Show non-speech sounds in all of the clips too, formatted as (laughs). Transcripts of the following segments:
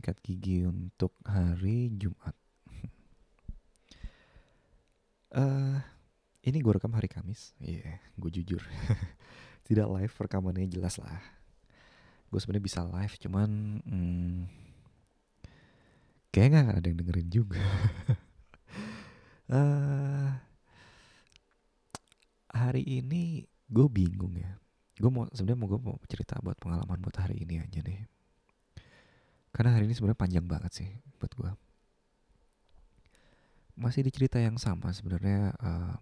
sikat gigi untuk hari Jumat. (laughs) Eh, ini gue rekam hari Kamis. Iya, gue jujur. (laughs) Tidak live, rekamannya jelas lah. Gue sebenarnya bisa live, cuman hmm, kayaknya nggak ada yang dengerin juga. (laughs) Eh, hari ini gue bingung ya gue mau sebenarnya mau gue mau cerita buat pengalaman buat hari ini aja nih karena hari ini sebenarnya panjang banget sih buat gue masih di cerita yang sama sebenarnya uh,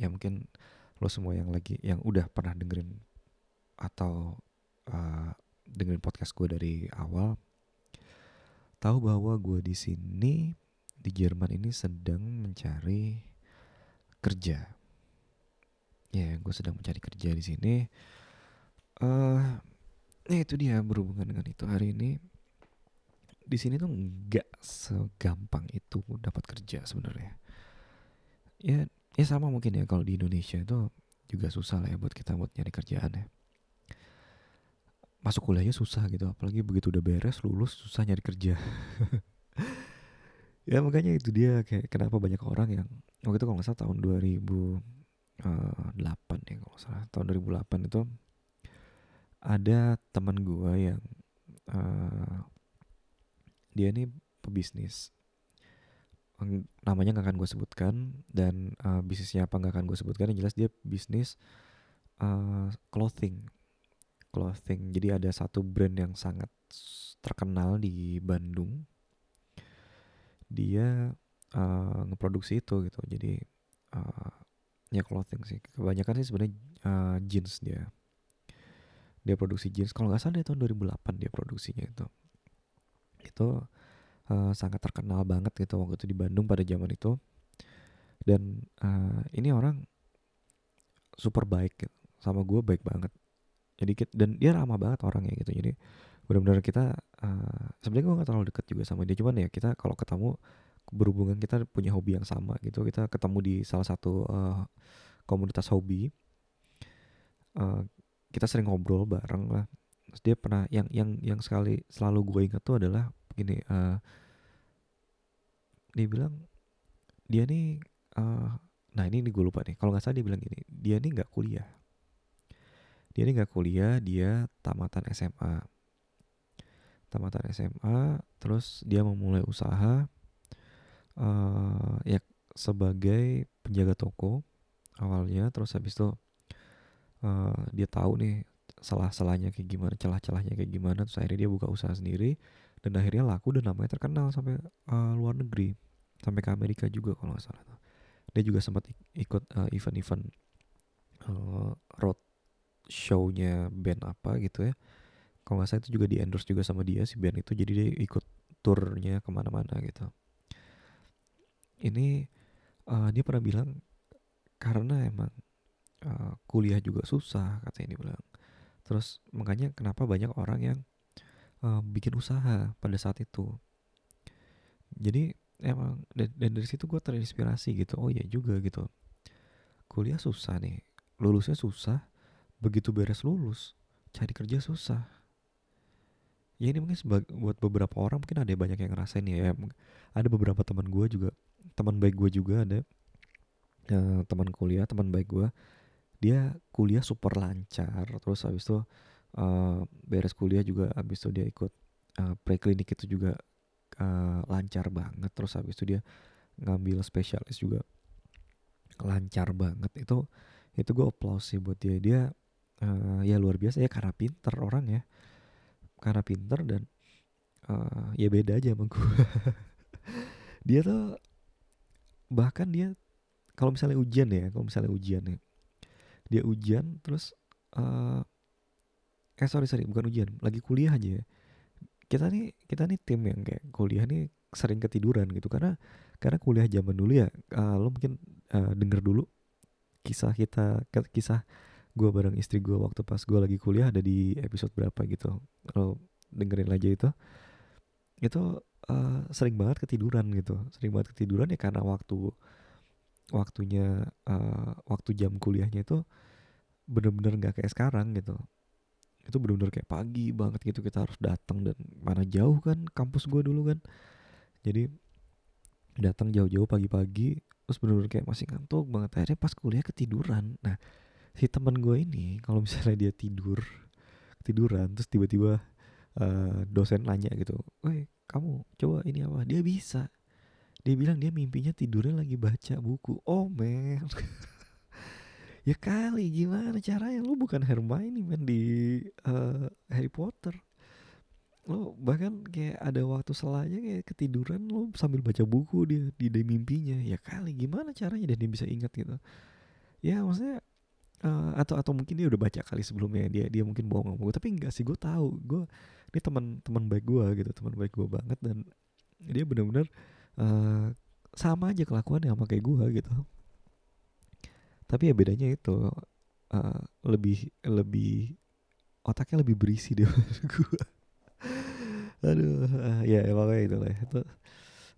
ya mungkin lo semua yang lagi yang udah pernah dengerin atau uh, dengerin podcast gue dari awal tahu bahwa gue di sini di Jerman ini sedang mencari kerja. Ya gue sedang mencari kerja di sini. Uh, ya itu dia berhubungan dengan itu hari ini di sini tuh nggak segampang itu dapat kerja sebenarnya. Ya ya sama mungkin ya kalau di Indonesia itu juga susah lah ya buat kita buat nyari kerjaan ya. Masuk kuliahnya susah gitu apalagi begitu udah beres lulus susah nyari kerja. (laughs) Ya makanya itu dia kayak kenapa banyak orang yang waktu itu kalau nggak salah tahun 2008 ya kalau nggak salah tahun 2008 itu ada teman gue yang uh, dia ini pebisnis. Namanya nggak akan gue sebutkan dan uh, bisnisnya apa nggak akan gue sebutkan yang jelas dia bisnis uh, clothing. Clothing. Jadi ada satu brand yang sangat terkenal di Bandung. Dia uh, ngeproduksi itu gitu. Jadi uh, ya clothing sih. Kebanyakan sih sebenarnya uh, jeans dia. Dia produksi jeans. Kalau nggak salah dia tahun 2008 dia produksinya itu itu uh, sangat terkenal banget gitu waktu itu di Bandung pada zaman itu. Dan uh, ini orang super baik gitu. sama gue baik banget. Jadi kita, dan dia ramah banget orangnya gitu. Jadi benar-benar kita uh, sebenarnya gue gak terlalu deket juga sama dia. Cuman ya kita kalau ketemu berhubungan kita punya hobi yang sama gitu. Kita ketemu di salah satu uh, komunitas hobi. Uh, kita sering ngobrol bareng lah Dia pernah yang yang yang sekali selalu gue ingat tuh adalah begini uh, dia bilang dia nih uh, nah ini nih gue lupa nih. Kalau nggak salah dia bilang gini dia nih nggak kuliah. Dia nih nggak kuliah dia tamatan SMA tamatan SMA terus dia memulai usaha uh, ya sebagai penjaga toko awalnya. Terus habis itu uh, dia tahu nih salah-salahnya kayak gimana, celah-celahnya kayak gimana, terus akhirnya dia buka usaha sendiri dan akhirnya laku dan namanya terkenal sampai uh, luar negeri, sampai ke Amerika juga kalau nggak salah. Dia juga sempat ikut uh, event-event uh, road show-nya band apa gitu ya. Kalau nggak salah itu juga di endorse juga sama dia si band itu, jadi dia ikut turnya ke mana-mana gitu. Ini uh, dia pernah bilang karena emang uh, kuliah juga susah katanya dia bilang terus makanya kenapa banyak orang yang uh, bikin usaha pada saat itu. Jadi emang dan, dan dari situ gue terinspirasi gitu oh ya juga gitu. Kuliah susah nih lulusnya susah begitu beres lulus cari kerja susah. Ya ini mungkin buat beberapa orang mungkin ada banyak yang ngerasain ya ada beberapa teman gue juga teman baik gue juga ada. Uh, teman kuliah teman baik gue dia kuliah super lancar terus habis itu uh, beres kuliah juga habis itu dia ikut uh, preklinik itu juga uh, lancar banget terus habis itu dia ngambil spesialis juga lancar banget. Itu itu gue applause sih buat dia. Dia uh, ya luar biasa ya karena pinter orang ya. Karena pinter dan uh, ya beda aja sama gue (laughs) dia tuh bahkan dia kalau misalnya ujian ya kalau misalnya ujian ya dia ujian terus uh, eh sorry sorry bukan ujian lagi kuliah aja ya. kita nih kita nih tim yang kayak kuliah nih sering ketiduran gitu karena karena kuliah zaman dulu ya uh, lo mungkin uh, denger dulu kisah kita kisah gue bareng istri gue waktu pas gue lagi kuliah ada di episode berapa gitu. Lo dengerin aja itu. Itu uh, sering banget ketiduran gitu. Sering banget ketiduran ya karena waktu waktunya uh, waktu jam kuliahnya itu bener-bener nggak kayak sekarang gitu itu bener-bener kayak pagi banget gitu kita harus datang dan mana jauh kan kampus gue dulu kan jadi datang jauh-jauh pagi-pagi terus bener-bener kayak masih ngantuk banget akhirnya pas kuliah ketiduran nah si teman gue ini kalau misalnya dia tidur tiduran terus tiba-tiba uh, dosen nanya gitu, "Woi, kamu coba ini apa?" Dia bisa. Dia bilang dia mimpinya tidurnya lagi baca buku. Oh, man. (laughs) ya kali gimana caranya? Lu bukan Hermione men di uh, Harry Potter. Lo bahkan kayak ada waktu selanya kayak ketiduran lo sambil baca buku dia di day mimpinya. Ya kali gimana caranya? Dan dia bisa ingat gitu. Ya maksudnya uh, atau atau mungkin dia udah baca kali sebelumnya. Dia dia mungkin bohong sama gue tapi enggak sih gue tahu. Gue ini teman teman baik gue gitu. Teman baik gue banget. Dan dia benar-benar uh, sama aja kelakuannya sama kayak gue gitu. Tapi ya bedanya itu uh, lebih lebih otaknya lebih berisi deh (laughs) gue aduh uh, ya emang itu lah itu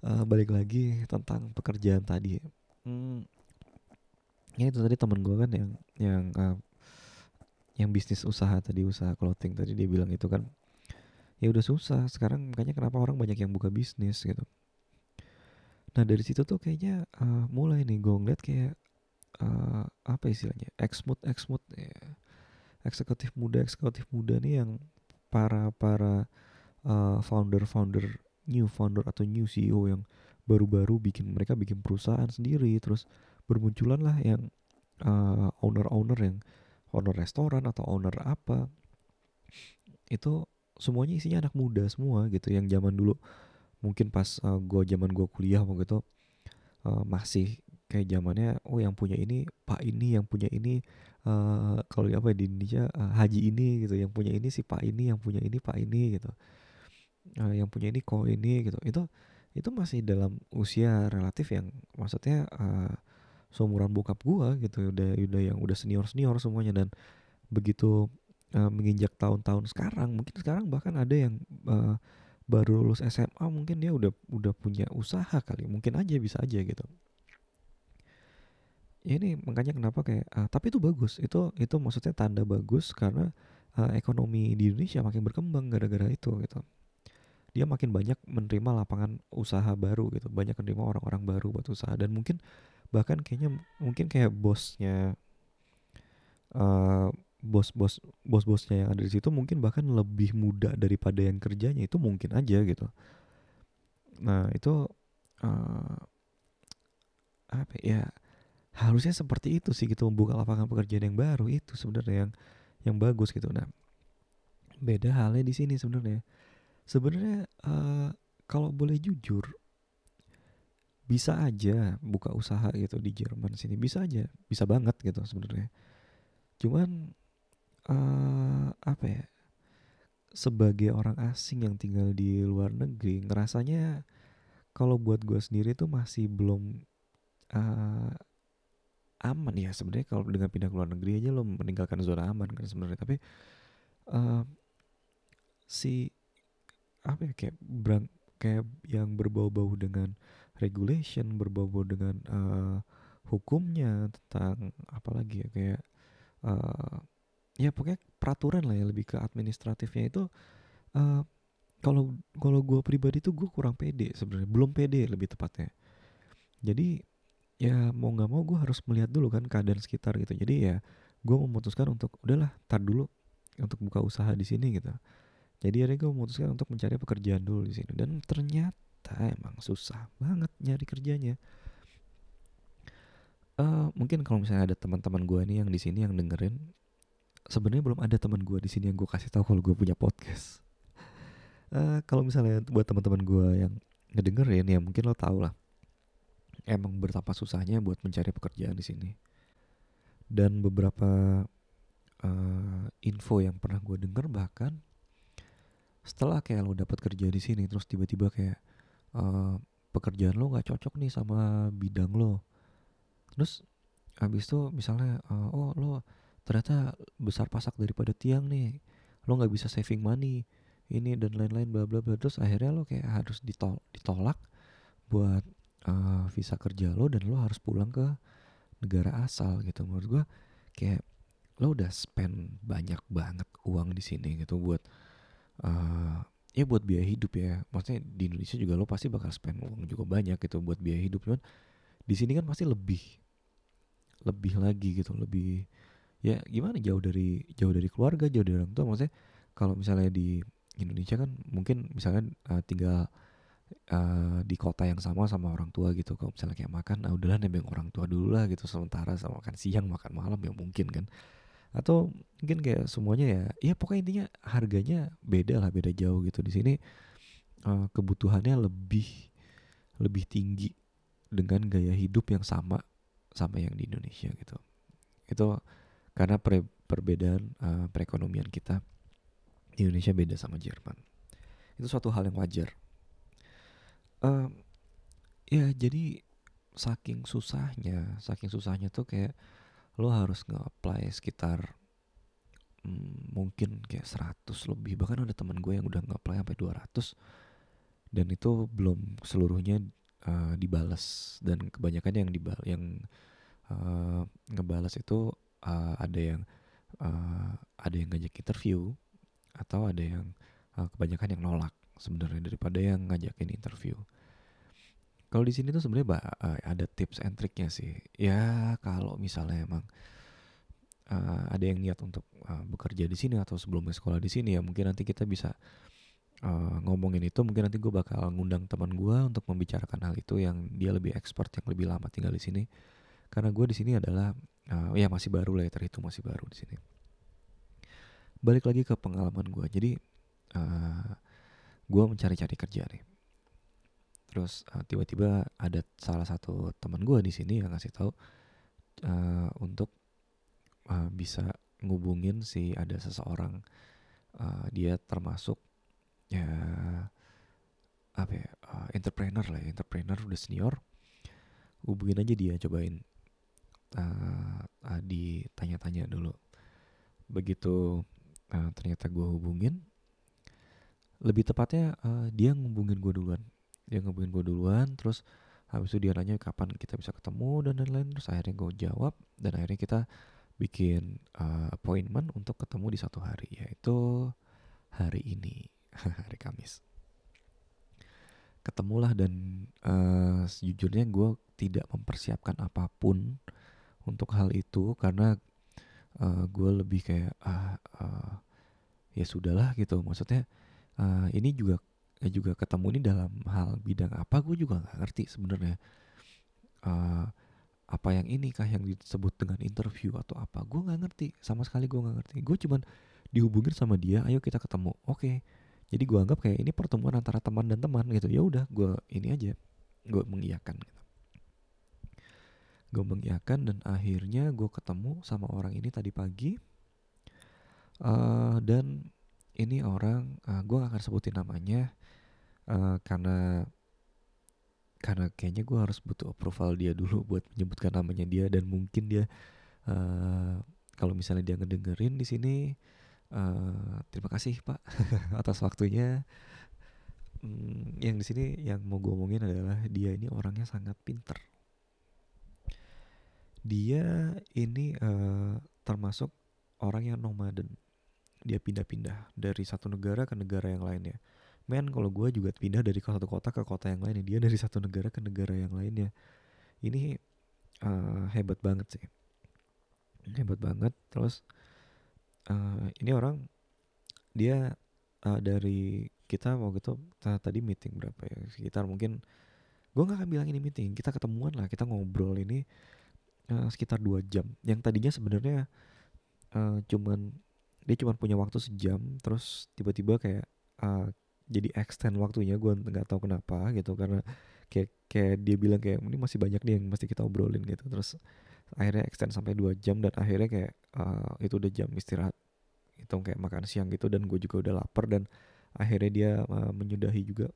uh, balik lagi tentang pekerjaan tadi. Hmm, ya itu tadi temen gue kan yang yang uh, yang bisnis usaha tadi usaha clothing tadi dia bilang itu kan ya udah susah sekarang makanya kenapa orang banyak yang buka bisnis gitu nah dari situ tuh kayaknya uh, mulai nih gue ngeliat kayak uh, apa istilahnya exmut exmut ya. Eksekutif muda eksekutif muda nih yang para para uh, founder founder new founder atau new CEO yang baru-baru bikin mereka bikin perusahaan sendiri terus bermunculan lah yang uh, owner-owner yang owner restoran atau owner apa. Itu semuanya isinya anak muda semua gitu yang zaman dulu mungkin pas uh, gua zaman gua kuliah waktu itu uh, masih kayak zamannya oh yang punya ini pak ini yang punya ini uh, kalau apa ya, di Indonesia uh, haji ini gitu yang punya ini si pak ini yang punya ini pak ini gitu. Uh, yang punya ini kok ini gitu. Itu itu masih dalam usia relatif yang maksudnya uh, seumuran bokap gua gitu udah udah yang udah senior senior semuanya. Dan begitu uh, menginjak tahun-tahun sekarang mungkin sekarang bahkan ada yang uh, baru lulus SMA mungkin dia udah udah punya usaha kali mungkin aja bisa aja gitu. Ini makanya kenapa kayak uh, tapi itu bagus itu itu maksudnya tanda bagus karena uh, ekonomi di Indonesia makin berkembang gara-gara itu gitu. Dia makin banyak menerima lapangan usaha baru gitu banyak menerima orang-orang baru buat usaha dan mungkin bahkan kayaknya mungkin kayak bosnya uh, bos bos bos bosnya yang ada di situ mungkin bahkan lebih muda daripada yang kerjanya itu mungkin aja gitu. Nah itu uh, apa ya harusnya seperti itu sih gitu membuka lapangan pekerjaan yang baru itu sebenarnya yang yang bagus gitu. Nah beda halnya di sini sebenarnya. Sebenarnya uh, kalau boleh jujur bisa aja buka usaha gitu di Jerman sini bisa aja bisa banget gitu sebenarnya. Cuman uh, apa ya sebagai orang asing yang tinggal di luar negeri ngerasanya kalau buat gue sendiri tuh masih belum uh, aman ya. Sebenarnya kalau dengan pindah ke luar negeri aja lo meninggalkan zona aman kan sebenarnya. Tapi uh, si apa ya kayak berang, kayak yang berbau-bau dengan regulation berbau-bau dengan uh, hukumnya tentang apalagi ya kayak uh, ya pokoknya peraturan lah ya lebih ke administratifnya itu kalau uh, kalau gue pribadi tuh gue kurang pede sebenarnya belum pede lebih tepatnya. Jadi ya mau nggak mau gue harus melihat dulu kan keadaan sekitar gitu. Jadi ya gue memutuskan untuk udahlah tar dulu untuk buka usaha di sini gitu. Jadi akhirnya gue memutuskan untuk mencari pekerjaan dulu di sini. Dan ternyata emang susah banget nyari kerjanya. Uh, mungkin kalau misalnya ada teman-teman gue nih yang di sini yang dengerin sebenarnya belum ada teman gue di sini yang gue kasih tahu kalau gue punya podcast uh, kalau misalnya buat teman-teman gue yang ngedengerin ya mungkin lo tau lah emang betapa susahnya buat mencari pekerjaan di sini. Dan beberapa uh, info yang pernah gue denger bahkan setelah kayak lo dapat kerja di sini terus tiba-tiba kayak uh, pekerjaan lo nggak cocok nih sama bidang lo. Terus habis itu misalnya uh, oh lo ternyata besar pasak daripada tiang nih. Lo nggak bisa saving money ini dan lain-lain bla bla bla. Terus akhirnya lo kayak harus ditol ditolak buat uh, visa kerja lo dan lo harus pulang ke negara asal gitu. Menurut gue kayak lo udah spend banyak banget uang di sini gitu buat uh, ya buat biaya hidup ya. Maksudnya di Indonesia juga lo pasti bakal spend uang juga banyak gitu buat biaya hidup. Cuman di sini kan pasti lebih lebih lagi gitu lebih ya gimana? Jauh dari jauh dari keluarga jauh dari orang tua. Maksudnya kalau misalnya di Indonesia kan mungkin misalkan uh, tinggal uh, di kota yang sama sama orang tua gitu. Kalau misalnya kayak makan ah udahlah nebeng orang tua dulu lah gitu. Sementara sama makan siang makan malam ya mungkin kan. Atau mungkin kayak semuanya ya ya pokoknya intinya harganya beda lah beda jauh gitu. Di sini uh, kebutuhannya lebih lebih tinggi dengan gaya hidup yang sama sama yang di Indonesia gitu. Itu karena per, perbedaan uh, perekonomian kita di Indonesia beda sama Jerman. Itu suatu hal yang wajar. Uh, ya jadi saking susahnya saking susahnya tuh kayak lo harus nge-apply sekitar hmm, mungkin kayak 100 lebih. Bahkan ada teman gue yang udah nge-apply sampai 200 dan itu belum seluruhnya uh, dibalas dan kebanyakan yang dibal yang uh, ngebalas itu uh, ada yang uh, ada yang ngajak interview atau ada yang uh, kebanyakan yang nolak sebenarnya daripada yang ngajakin interview. Kalau di sini tuh sebenarnya uh, ada tips and triknya sih. Ya kalau misalnya emang uh, ada yang niat untuk uh, bekerja di sini atau sebelumnya sekolah di sini ya mungkin nanti kita bisa uh, ngomongin itu. Mungkin nanti gue bakal ngundang teman gue untuk membicarakan hal itu yang dia lebih expert yang lebih lama tinggal di sini. Karena gue di sini adalah uh, ya masih baru lah ya terhitung masih baru di sini. Balik lagi ke pengalaman gue. Jadi uh, gue mencari-cari kerja nih terus uh, tiba-tiba ada salah satu teman gue di sini yang ngasih tahu uh, untuk uh, bisa ngubungin si ada seseorang uh, dia termasuk ya apa ya uh, entrepreneur lah ya entrepreneur udah senior hubungin aja dia cobain uh, uh, ditanya-tanya dulu. Begitu uh, ternyata gue hubungin lebih tepatnya uh, dia ngubungin gue duluan. Dia ngubungin gue duluan terus habis itu dia nanya kapan kita bisa ketemu dan lain-lain. Terus akhirnya gue jawab dan akhirnya kita bikin uh, appointment untuk ketemu di satu hari yaitu hari ini (laughs) hari Kamis. Ketemulah dan uh, sejujurnya gue tidak mempersiapkan apa pun untuk hal itu karena uh, gue lebih kayak ah uh, ya sudahlah gitu. Maksudnya uh, ini juga juga ketemu ini dalam hal bidang apa gue juga nggak ngerti sebenarnya. Uh, apa yang ini kah yang disebut dengan interview atau apa? Gue nggak ngerti. Sama sekali gue nggak ngerti. Gue cuman dihubungin sama dia ayo kita ketemu. Oke. Okay. jadi gue anggap kayak ini pertemuan antara teman dan teman gitu. Ya udah gue ini aja. Gue mengiyakan gitu gue mengiyakan dan akhirnya gue ketemu sama orang ini tadi pagi. Uh, dan ini orang uh, gue gak akan sebutin namanya uh, karena karena kayaknya gue harus butuh approval dia dulu (laughs) buat menyebutkan namanya dia dan mungkin dia uh, kalau misalnya dia ngedengerin di sini uh, terima kasih pak (laughs) atas waktunya. Hmm, yang di sini yang mau gue omongin adalah dia ini orangnya sangat pinter dia ini uh, termasuk orang yang nomaden. Dia pindah-pindah dari satu negara ke negara yang lainnya. Men kalau gue juga pindah dari satu kota ke kota yang lain dia dari satu negara ke negara yang lainnya. Ini uh, hebat banget sih. Hebat banget. Terus uh, ini orang dia uh, dari kita mau gitu tadi meeting berapa ya? Sekitar mungkin gue nggak akan bilang ini meeting. Kita ketemuan lah kita ngobrol ini uh, sekitar dua jam. Yang tadinya sebenarnya uh, cuman dia cuma punya waktu sejam terus tiba-tiba kayak uh, jadi extend waktunya gue nggak tahu kenapa gitu karena kayak kayak dia bilang kayak ini masih banyak nih yang mesti kita obrolin gitu. Terus akhirnya extend sampai dua jam dan akhirnya kayak uh, itu udah jam istirahat. Itu kayak makan siang gitu dan gue juga udah lapar dan akhirnya dia uh, menyudahi juga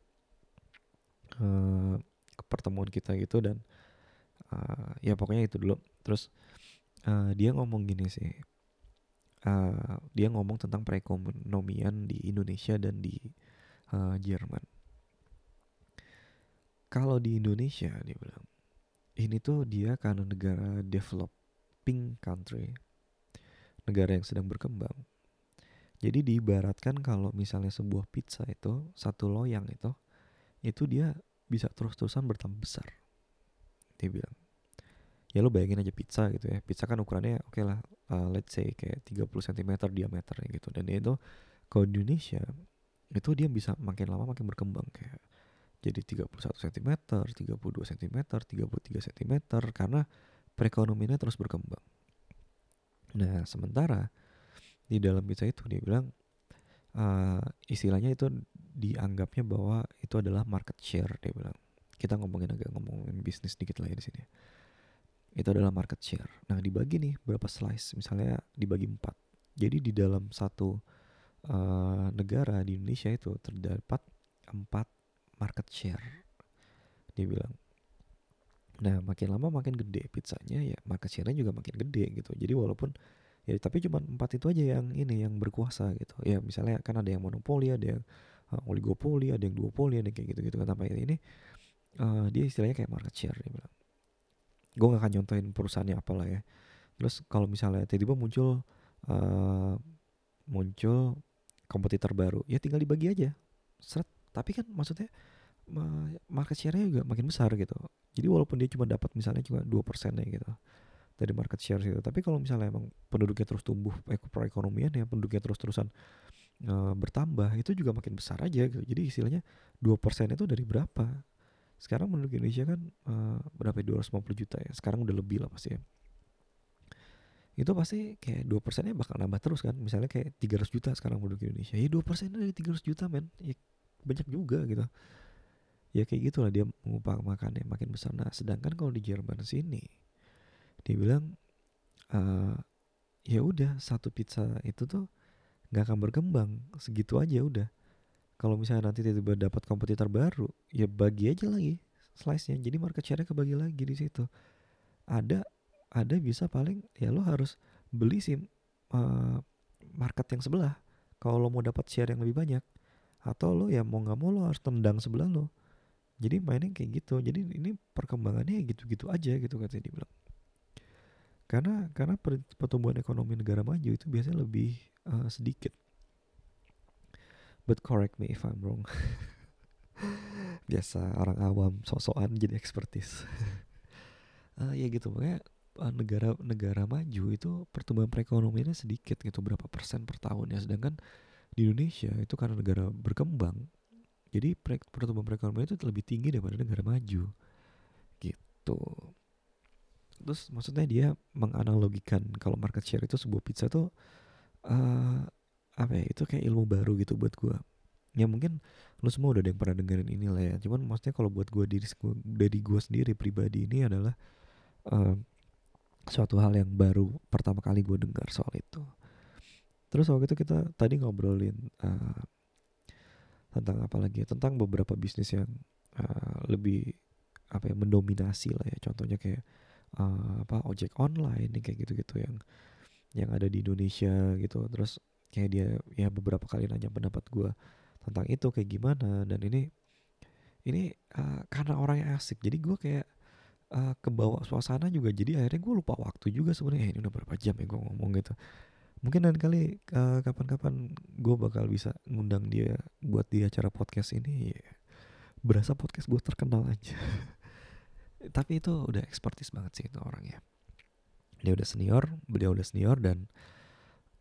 uh, pertemuan kita gitu dan uh, ya pokoknya itu dulu terus uh, dia ngomong gini sih uh, dia ngomong tentang perekonomian di Indonesia dan di uh, Jerman. Kalau di Indonesia dia bilang ini tuh dia karena negara developing country, negara yang sedang berkembang. Jadi diibaratkan kalau misalnya sebuah pizza itu satu loyang itu itu dia bisa terus-terusan bertambah besar. Dia bilang ya lo bayangin aja pizza gitu ya pizza kan ukurannya oke okay lah uh, let's say kayak 30 cm diameternya gitu dan itu kalau Indonesia itu dia bisa makin lama makin berkembang kayak jadi 31 cm, 32 cm, 33 cm karena perekonomiannya terus berkembang. Nah, sementara di dalam pizza itu dia bilang uh, istilahnya itu dianggapnya bahwa itu adalah market share dia bilang. Kita ngomongin agak ngomongin bisnis dikit lah ya di sini itu adalah market share. Nah dibagi nih berapa slice, misalnya dibagi empat. Jadi di dalam satu uh, negara di Indonesia itu terdapat empat market share. Dia bilang. Nah makin lama makin gede pizzanya ya market share-nya juga makin gede gitu. Jadi walaupun ya tapi cuma empat itu aja yang ini yang berkuasa gitu. Ya misalnya kan ada yang monopoli, ada yang uh, oligopoli, ada yang duopoli, ada yang kayak gitu-gitu kan. Tapi ini uh, dia istilahnya kayak market share dia bilang gue gak akan nyontohin perusahaannya apalah ya. Terus kalau misalnya tiba-tiba muncul uh, muncul kompetitor baru ya tinggal dibagi aja. Seret. Tapi kan maksudnya market share-nya juga makin besar gitu. Jadi walaupun dia cuma dapat misalnya cuma dua persen gitu dari market share itu tapi kalau misalnya emang penduduknya terus tumbuh perekonomian ya penduduknya terus terusan uh, bertambah itu juga makin besar aja gitu. Jadi istilahnya dua persen itu dari berapa sekarang menurut Indonesia kan uh, berapa 250 ya? juta ya? Sekarang udah lebih lah pasti ya. Itu pasti kayak dua persennya bakal nambah terus kan? Misalnya kayak 300 juta sekarang penduduk Indonesia. Ya dua persen dari 300 juta men. Ya banyak juga gitu. Ya kayak gitulah dia mengupah makannya makin besar. Nah sedangkan kalau di Jerman sini dia bilang uh, ya udah satu pizza itu tuh nggak akan berkembang. Segitu aja udah kalau misalnya nanti tiba-tiba dapat kompetitor baru ya bagi aja lagi slice-nya. Jadi market share-nya kebagi lagi di situ. Ada ada bisa paling ya lo harus beli sih uh, market yang sebelah. Kalau lo mau dapat share yang lebih banyak atau lo ya mau nggak mau lo harus tendang sebelah lo. Jadi mainnya kayak gitu. Jadi ini perkembangannya gitu-gitu aja gitu katanya dibilang. Karena karena pertumbuhan ekonomi negara maju itu biasanya lebih uh, sedikit but correct me if I'm wrong. (laughs) Biasa orang awam sosokan jadi ekspertis. Uh, (laughs) ya gitu. Makanya uh, negara negara maju itu pertumbuhan perekonomiannya sedikit gitu berapa persen per tahun ya sedangkan di Indonesia itu karena negara berkembang jadi pertumbuhan perekonomian itu lebih tinggi daripada negara maju. Gitu. Terus maksudnya dia menganalogikan kalau market share itu sebuah pizza tuh uh, apa ya itu kayak ilmu baru gitu buat gue ya mungkin lu semua udah ada yang pernah dengerin ini lah ya. Cuman maksudnya kalau buat gue diri dari gue sendiri pribadi ini adalah uh, suatu hal yang baru pertama kali gue dengar soal itu. Terus waktu itu kita tadi ngobrolin uh, tentang apa lagi ya tentang beberapa bisnis yang uh, lebih apa ya mendominasi lah ya. Contohnya kayak uh, apa ojek online kayak gitu-gitu yang yang ada di Indonesia gitu. Terus kayak dia ya beberapa kali nanya pendapat gue tentang itu kayak gimana dan ini ini uh, karena orangnya asik. Jadi gue kayak uh, kebawa suasana juga. Jadi akhirnya gue lupa waktu juga sebenarnya. Eh, ini udah berapa jam ya gue ngomong gitu. Mungkin lain kali uh, kapan-kapan gue bakal bisa ngundang dia buat di acara podcast ini. Berasa podcast gue terkenal aja. (laughs) Tapi itu udah ekspertis banget sih itu orangnya. Dia udah senior beliau udah senior dan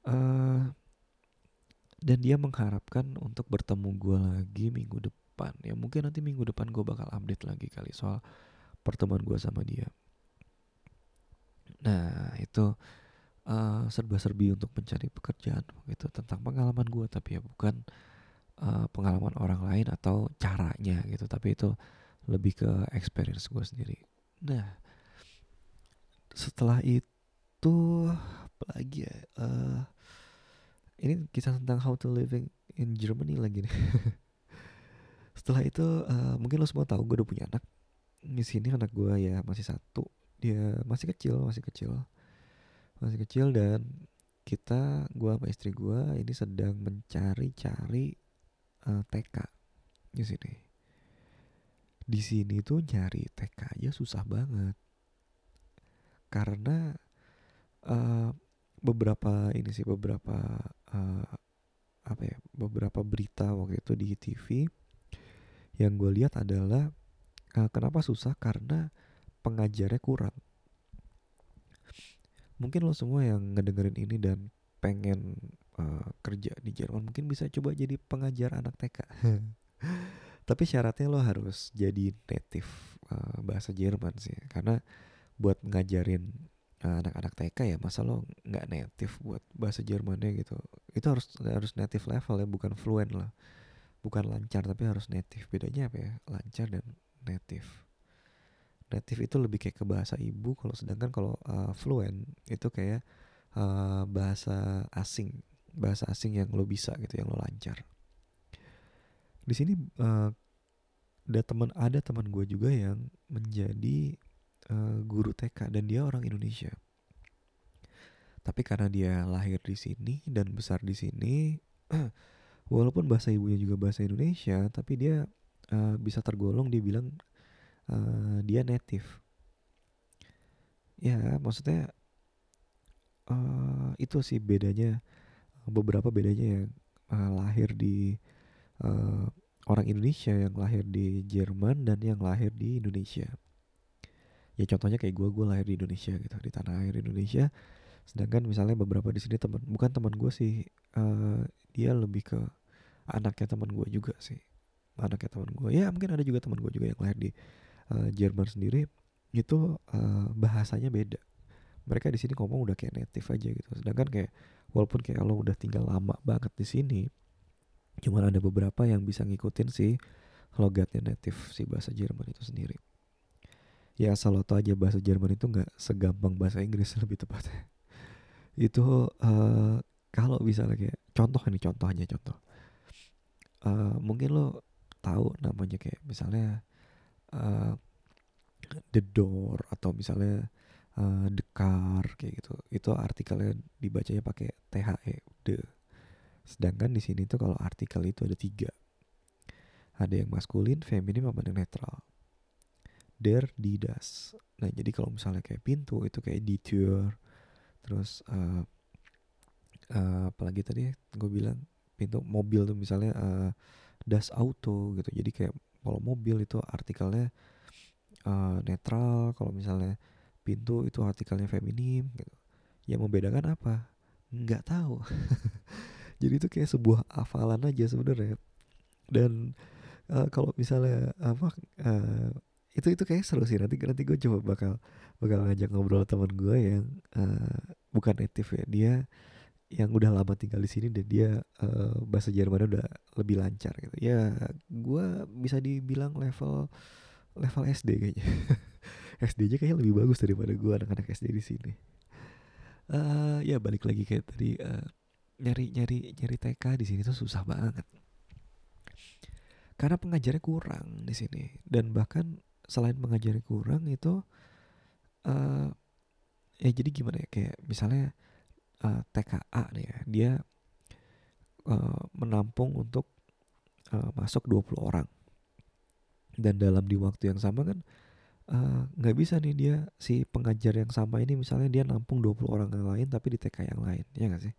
uh, dan dia mengharapkan untuk bertemu gue lagi minggu depan. Ya mungkin nanti minggu depan gue bakal update lagi kali soal pertemuan gue sama dia. Nah itu uh, serba-serbi untuk mencari pekerjaan gitu tentang pengalaman gue tapi ya bukan uh, pengalaman orang lain atau caranya gitu. Tapi itu lebih ke experience gue sendiri. Nah setelah itu apa lagi ya uh, ini kisah tentang how to living in Germany lagi nih. (laughs) Setelah itu uh, mungkin lo semua tahu gue udah punya anak. Di sini anak gue ya masih satu. Dia masih kecil masih kecil. Masih kecil dan kita gua sama istri gua ini sedang mencari-cari uh, eh, TK di sini. Di sini tuh nyari TK aja susah banget. Karena uh, beberapa ini sih beberapa uh, apa ya beberapa berita waktu itu di TV yang gue lihat adalah uh, kenapa susah? Karena pengajarnya kurang. Mungkin lo semua yang ngedengerin ini dan pengen uh, kerja di Jerman mungkin bisa coba jadi pengajar anak TK (laughs) tapi syaratnya lo harus jadi native uh, bahasa Jerman sih. Karena buat ngajarin anak-anak TK ya masa lo nggak native buat bahasa Jermannya gitu? Itu harus harus native level ya bukan fluent lah. Bukan lancar tapi harus native. Bedanya apa ya? Lancar dan native. Native itu lebih kayak ke bahasa ibu kalau sedangkan kalau uh, fluent itu kayak uh, bahasa asing. Bahasa asing yang lo bisa gitu yang lo lancar. Di sini uh, ada teman ada teman gue juga yang menjadi uh, guru TK dan dia orang Indonesia tapi karena dia lahir di sini dan besar di sini (clears throat) walaupun bahasa ibunya juga bahasa Indonesia tapi dia uh, bisa tergolong dibilang uh, dia native ya maksudnya uh, itu sih bedanya beberapa bedanya yang uh, lahir di uh, orang Indonesia yang lahir di Jerman dan yang lahir di Indonesia. Ya contohnya kayak gue, gue lahir di Indonesia gitu, di tanah air Indonesia. Sedangkan misalnya beberapa di sini teman, bukan teman gue sih, uh, dia lebih ke anaknya teman gue juga sih, anaknya teman gue. Ya mungkin ada juga teman gue juga yang lahir di uh, Jerman sendiri, itu uh, bahasanya beda. Mereka di sini ngomong udah kayak native aja gitu. Sedangkan kayak walaupun kayak lo udah tinggal lama banget di sini, Cuman ada beberapa yang bisa ngikutin si logatnya native si bahasa Jerman itu sendiri. Ya asal lo tau aja bahasa Jerman itu nggak segampang bahasa Inggris (laughs) lebih tepatnya. itu uh, kalau misalnya kayak contoh ini contoh aja contoh. Uh, mungkin lo tahu namanya kayak misalnya uh, the door atau misalnya uh, the car kayak gitu. Itu artikelnya dibacanya pakai THE the Sedangkan di sini tuh kalau artikel itu ada tiga. Ada yang maskulin, feminim, sama yang netral. Der, di, das. Nah jadi kalau misalnya kayak pintu itu kayak di tour. Terus uh, uh, apalagi tadi gue bilang pintu mobil tuh misalnya uh, das auto gitu. Jadi kayak kalau mobil itu artikelnya uh, netral. Kalau misalnya pintu itu artikelnya feminim gitu. Yang membedakan apa? Nggak tahu. (laughs) jadi itu kayak sebuah hafalan aja sebenarnya dan uh, kalau misalnya apa uh, itu itu kayak seru sih. Nanti nanti gue coba bakal bakal ngajak ngobrol teman gue yang uh, bukan native ya. Dia yang udah lama tinggal di sini dan dia uh, bahasa Jerman udah lebih lancar gitu. Ya gue bisa dibilang level level SD kayaknya. (laughs) SD nya kayaknya lebih bagus daripada gue anak-anak SD di sini. Uh, ya balik lagi kayak tadi uh, nyari nyari nyari TK di sini tuh susah banget. Karena pengajarnya kurang di sini. Dan bahkan selain pengajarnya kurang itu uh, ya jadi gimana ya kayak misalnya uh, eh, TKA nih ya dia uh, menampung untuk uh, masuk 20 orang. Dan dalam di waktu yang sama kan nggak uh, bisa nih dia si pengajar yang sama ini misalnya dia nampung 20 orang yang lain tapi di TK yang lain ya gak sih?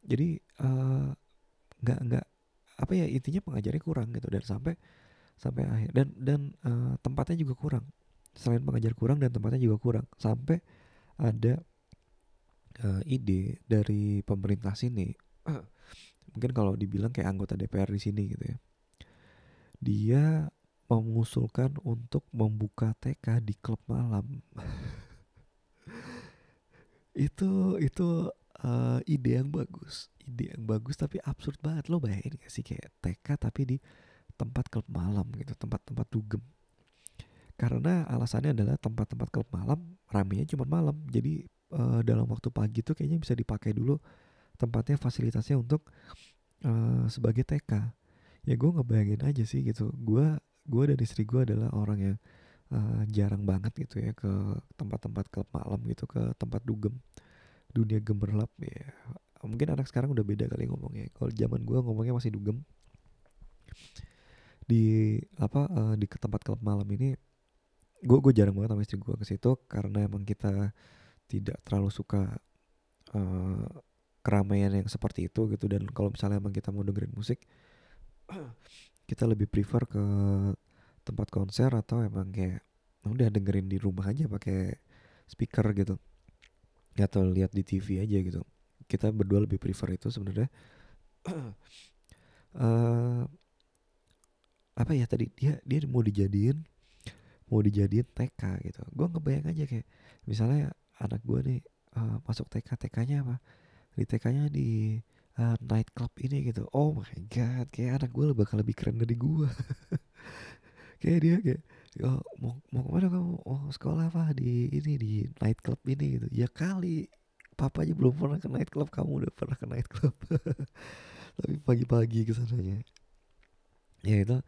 Jadi nggak uh, nggak apa ya intinya pengajarnya kurang gitu dan sampai sampai akhir. Dan dan uh, tempatnya juga kurang. Selain pengajar kurang dan tempatnya juga kurang. Sampai ada uh, ide dari pemerintah sini. (clears throat) Mungkin kalau dibilang kayak anggota DPR di sini gitu ya. Dia mengusulkan untuk membuka TK di klub malam. (laughs) Itu itu uh, ide yang bagus. Ide yang bagus tapi absurd banget. Lo bayangin gak sih kayak TK tapi di tempat klub malam gitu tempat-tempat dugem. Karena alasannya adalah tempat-tempat klub malam ramenya cuma malam. Jadi uh, dalam waktu pagi tuh kayaknya bisa dipakai dulu tempatnya fasilitasnya untuk uh, sebagai TK ya gue ngebayangin aja sih gitu. Gue gue dan istri gue adalah orang yang uh, jarang banget gitu ya ke tempat-tempat klub malam gitu ke tempat dugem. Dunia gemerlap ya. Mungkin anak sekarang udah beda kali ngomongnya. Kalau zaman gue ngomongnya masih dugem di apa uh, di tempat klub malam ini gue gue jarang banget sama istri gue ke situ karena emang kita tidak terlalu suka uh, keramaian yang seperti itu gitu. Dan kalau misalnya emang kita mau dengerin musik (clears throat) kita lebih prefer ke tempat konser atau emang kayak udah dengerin di rumah aja pakai speaker gitu. Atau lihat di TV aja gitu. Kita berdua lebih prefer itu sebenarnya. Uh, (clears throat) apa ya tadi dia dia mau dijadiin mau dijadiin TK gitu. Gue ngebayang aja kayak misalnya anak gue nih uh, masuk TK TK-nya apa? Di TK-nya di uh, night club ini gitu. Oh my god kayak anak gue bakal lebih keren dari gue (laughs) kayak dia kayak oh, mau mau ke mana kamu? Oh sekolah apa? Di ini di night club ini gitu. Ya kali papa aja belum pernah ke night club kamu udah pernah ke night club (laughs) tapi pagi-pagi ke sananya ya itu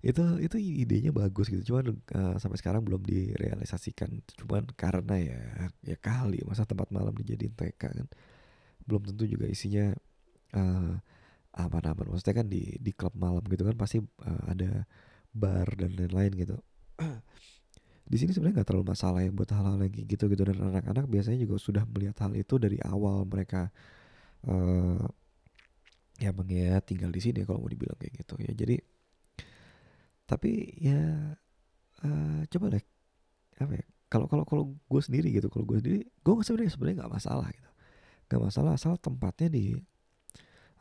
itu itu idenya bagus gitu. Cuman uh, sampai sekarang belum direalisasikan. Cuman karena ya ya kali masa tempat malam dijadiin TK kan belum tentu juga isinya uh, aman-aman maksudnya kan di di klub malam gitu kan pasti uh, ada bar dan lain-lain gitu. (clears throat) Di sini sebenarnya nggak terlalu masalah ya buat hal-hal lagi gitu gitu dan anak-anak biasanya juga sudah melihat hal itu dari awal mereka uh, ya bang ya tinggal di sini kalau mau dibilang kayak gitu ya. Jadi tapi ya uh, coba deh apa ya kalau kalau kalau gue sendiri gitu kalau gue sendiri gue sebenarnya sebenarnya nggak masalah gitu. Nggak masalah asal tempatnya di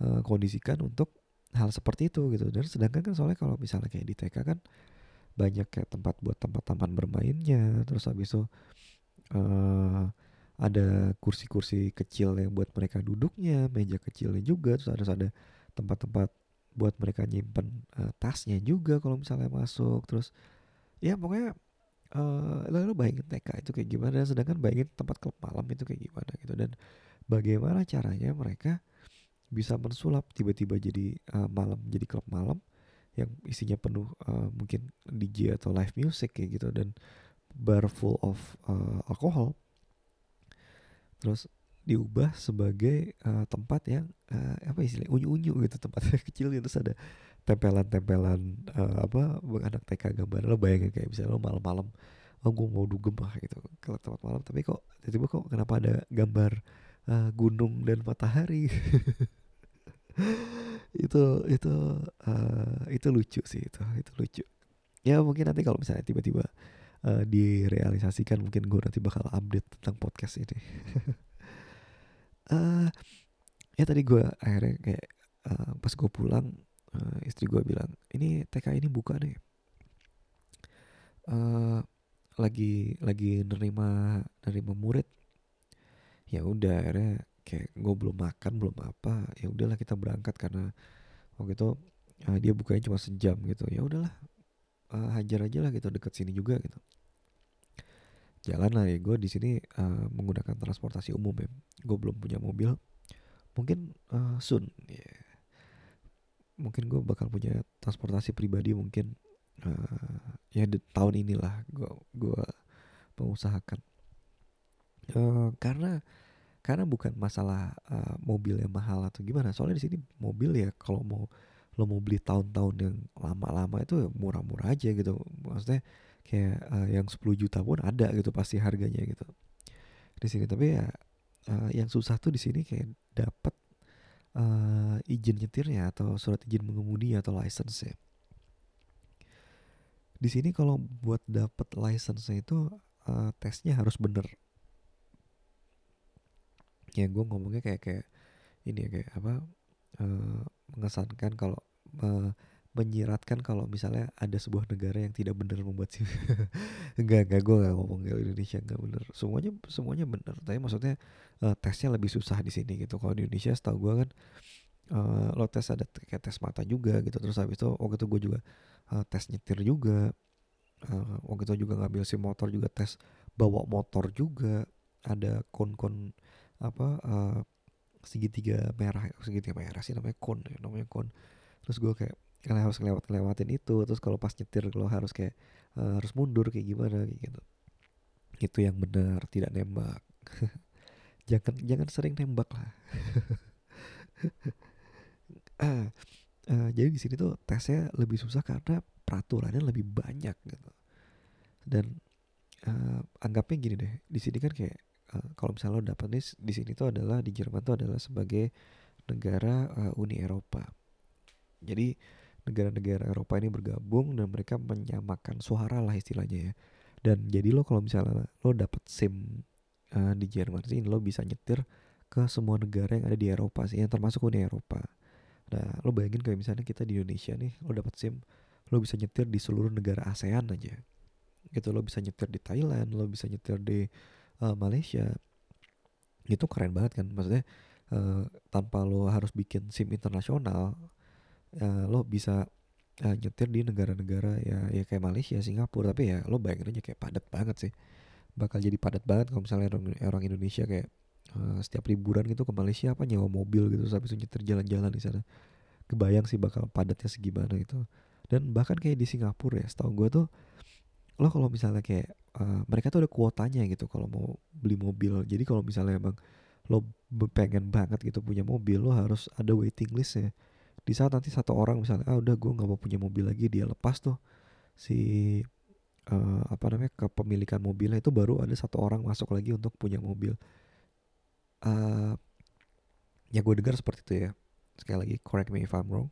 uh, kondisikan untuk hal seperti itu gitu. Dan sedangkan kan soalnya kalau misalnya kayak di TK kan banyak kayak tempat buat tempat taman bermainnya. Terus habis itu uh, ada kursi-kursi kecil yang buat mereka duduknya meja kecilnya juga. Terus ada ada tempat-tempat buat mereka nyimpen uh, tasnya juga kalau misalnya masuk. Terus ya pokoknya uh, lalu bayangin TK itu kayak gimana sedangkan bayangin tempat klub malam itu kayak gimana gitu. Dan bagaimana caranya mereka bisa mensulap tiba-tiba jadi uh, malam jadi klub malam yang isinya penuh uh, mungkin DJ atau live music kayak gitu dan bar full of uh, alkohol. Terus diubah sebagai uh, tempat yang uh, apa istilahnya unyu-unyu gitu tempatnya (laughs) kecil gitu terus ada tempelan-tempelan uh, apa anak TK gambar lo bayangin kayak misalnya lo malam-malam oh gue mau dugem lah gitu. Ke tempat malam tapi kok tiba-tiba kok kenapa ada gambar uh, gunung dan matahari? (laughs) Itu itu uh, itu lucu sih itu itu lucu. Ya mungkin nanti kalau misalnya tiba-tiba uh, direalisasikan mungkin gue nanti bakal update tentang podcast ini (laughs) uh, ya tadi gue akhirnya kayak uh, pas gue pulang uh, istri gue bilang ini TK ini buka nih. Uh, lagi lagi nerima nerima murid. Ya udah akhirnya kayak gue belum makan belum apa ya udahlah kita berangkat karena waktu itu uh, dia bukanya cuma sejam gitu. Ya udahlah uh, hajar aja lah gitu deket sini juga gitu jalan lah ya gue di sini uh, menggunakan transportasi umum ya gue belum punya mobil. Mungkin uh, soon ya. Yeah. mungkin gue bakal punya transportasi pribadi mungkin uh, ya di tahun inilah gue gue mengusahakan. Uh, karena karena bukan masalah uh, mobil yang mahal atau gimana. Soalnya di sini mobil ya kalau mau lo mau beli tahun-tahun yang lama-lama itu murah-murah aja gitu. Maksudnya kayak uh, yang 10 juta pun ada gitu pasti harganya gitu. Di sini tapi ya uh, yang susah tuh di sini kayak dapat uh, izin nyetirnya atau surat izin mengemudi atau license ya di sini kalau buat dapat license itu uh, tesnya harus bener. Ya gue ngomongnya kayak kayak ini ya kayak apa uh, mengesankan kalau uh, menyiratkan kalau misalnya ada sebuah negara yang tidak benar membuat sih (laughs) enggak enggak gue nggak ngomong kalau Indonesia enggak benar. Semuanya semuanya benar tapi maksudnya uh, tesnya lebih susah di sini gitu. Kalau di Indonesia setahu gue kan uh, lo tes ada kayak tes mata juga gitu. Terus habis itu waktu itu gue juga uh, tes nyetir juga. Uh, waktu itu juga ngambil sim motor juga tes bawa motor juga. Ada kon-kon apa uh, segitiga merah segitiga merah sih namanya kon ya, namanya kon. Terus gue kayak kalian harus lewat lewatin itu terus kalau pas nyetir lo harus kayak uh, harus mundur kayak gimana kayak gitu. Itu yang benar tidak nembak. (laughs) Jangan jangan sering nembak lah. Uh, (laughs) uh, jadi di sini tuh tesnya lebih susah karena peraturannya lebih banyak gitu. Dan uh, anggapnya gini deh di sini kan kayak uh, kalau misalnya lo dapat nih di sini tuh adalah di Jerman tuh adalah sebagai negara uh, Uni Eropa. Jadi negara-negara Eropa ini bergabung dan mereka menyamakan suara lah istilahnya ya. Dan jadi lo kalau misalnya lo dapat SIM uh, di Jerman sih lo bisa nyetir ke semua negara yang ada di Eropa sih yang termasuk Uni Eropa. Nah lo bayangin kayak misalnya kita di Indonesia nih lo dapat SIM lo bisa nyetir di seluruh negara ASEAN aja. Gitu lo bisa nyetir di Thailand lo bisa nyetir di uh, Malaysia. Itu keren banget kan maksudnya uh, tanpa lo harus bikin SIM internasional uh, lo bisa uh, nyetir di negara-negara ya ya kayak Malaysia Singapura tapi ya lo bayangin aja kayak padat banget sih. Bakal jadi padat banget kalau misalnya orang, orang Indonesia kayak uh, setiap liburan gitu ke Malaysia apa nyewa mobil gitu sampai nyetir jalan-jalan di sana. Kebayang sih bakal padatnya segimana itu. Dan bahkan kayak di Singapura ya setahu gue tuh lo kalau misalnya kayak uh, mereka tuh ada kuotanya gitu kalau mau beli mobil. Jadi kalau misalnya emang lo pengen banget gitu punya mobil lo harus ada waiting list ya di saat nanti satu orang misalnya ah udah gue nggak mau punya mobil lagi dia lepas tuh si uh, apa namanya kepemilikan mobilnya itu baru ada satu orang masuk lagi untuk punya mobil. Uh, ya gue dengar seperti itu ya. Sekali lagi correct me if I'm wrong.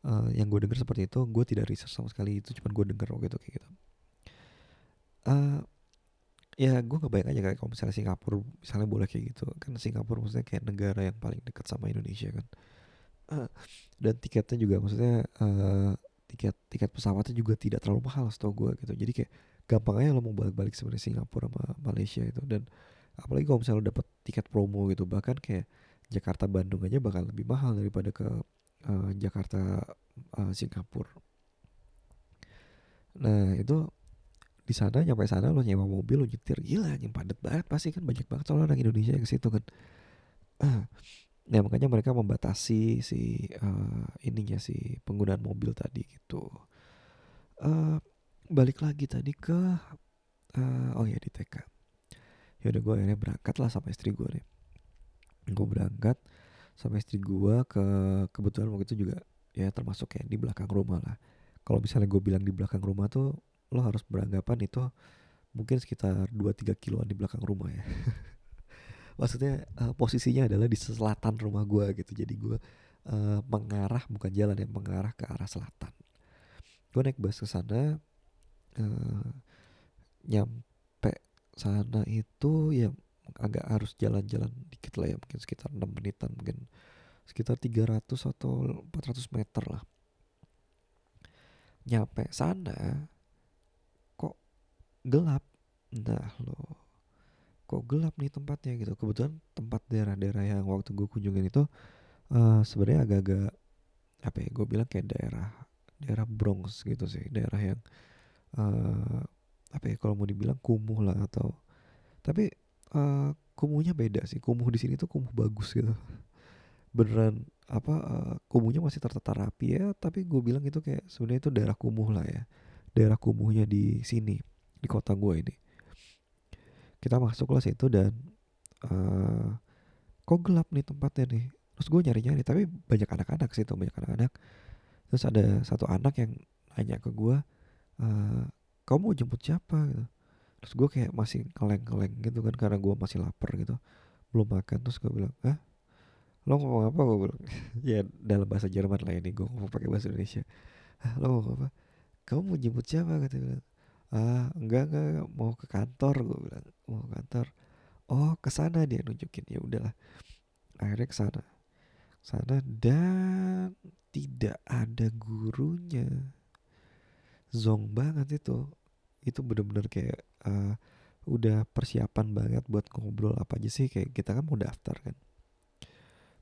Uh, yang gue dengar seperti itu gue tidak research sama sekali itu cuma gue dengar waktu itu kayak gitu. Uh, ya gue nggak bayang aja kayak kalau misalnya Singapura misalnya boleh kayak gitu. Kan Singapura maksudnya kayak negara yang paling dekat sama Indonesia kan (sniffs) dan tiketnya juga maksudnya uh, tiket tiket pesawatnya juga tidak terlalu mahal setahu gue gitu. Jadi kayak gampang aja lo mau balik-balik sebenarnya Singapura sama Malaysia itu dan apalagi kalau misalnya lo dapet tiket promo gitu bahkan kayak Jakarta Bandung aja bakal lebih mahal daripada ke uh, Jakarta uh, Singapura. Nah itu di sana nyampe sana lo nyewa mobil lo nyetir gila yang padat banget pasti kan banyak banget soalnya orang Indonesia yang ke situ kan (sniffs) Nah makanya mereka membatasi si uh, ininya si penggunaan mobil tadi gitu. Uh, balik lagi tadi ke uh, oh ya di TK. Ya udah gue akhirnya berangkat lah sama istri gue nih. Gue berangkat sama istri gue ke kebetulan waktu itu juga ya termasuk kayak di belakang rumah lah. Kalau misalnya gue bilang di belakang rumah tuh lo harus beranggapan itu mungkin sekitar 2-3 kiloan di belakang rumah ya. (laughs) maksudnya uh, posisinya adalah di selatan rumah gue gitu. Jadi gue uh, mengarah bukan jalan yang mengarah ke arah selatan. Gue naik bus ke sana uh, nyampe sana itu ya agak harus jalan-jalan dikit lah ya mungkin sekitar 6 menitan mungkin. Sekitar 300 atau 400 meter lah. Nyampe sana kok gelap? Nah lo kok gelap nih tempatnya gitu. Kebetulan tempat daerah-daerah yang waktu gue kunjungin itu uh, sebenarnya agak-agak apa ya gue bilang kayak daerah daerah Bronx gitu sih. Daerah yang uh, apa ya kalau mau dibilang kumuh lah atau tapi uh, kumuhnya beda sih. Kumuh di sini tuh kumuh bagus gitu. Beneran apa uh, kumuhnya masih tertata rapi ya tapi gue bilang itu kayak sebenarnya itu daerah kumuh lah ya. Daerah kumuhnya di sini di kota gue ini kita masuk kelas itu dan uh, kok gelap nih tempatnya nih? Terus gue nyari nyari tapi banyak anak-anak sih tuh banyak anak-anak. Terus ada satu anak yang nanya ke gue uh, kamu mau jemput siapa? Gitu. Terus gue kayak masih keleng-keleng gitu kan karena gue masih lapar gitu. Belum makan terus gue bilang ah lo ngomong apa? Gue bilang (laughs) ya dalam bahasa Jerman lah ini gue ngomong pakai bahasa Indonesia. Ah, lo ngomong apa? Kamu mau jemput siapa? Kata bilang ah enggak enggak, enggak mau ke kantor gue bilang mau kantor. Oh ke sana dia nunjukin. Ya udahlah. Akhirnya ke sana. Sana dan tidak ada gurunya. Zong banget itu. Itu bener-bener kayak uh, udah persiapan banget buat ngobrol apa aja sih. Kayak kita kan mau daftar kan.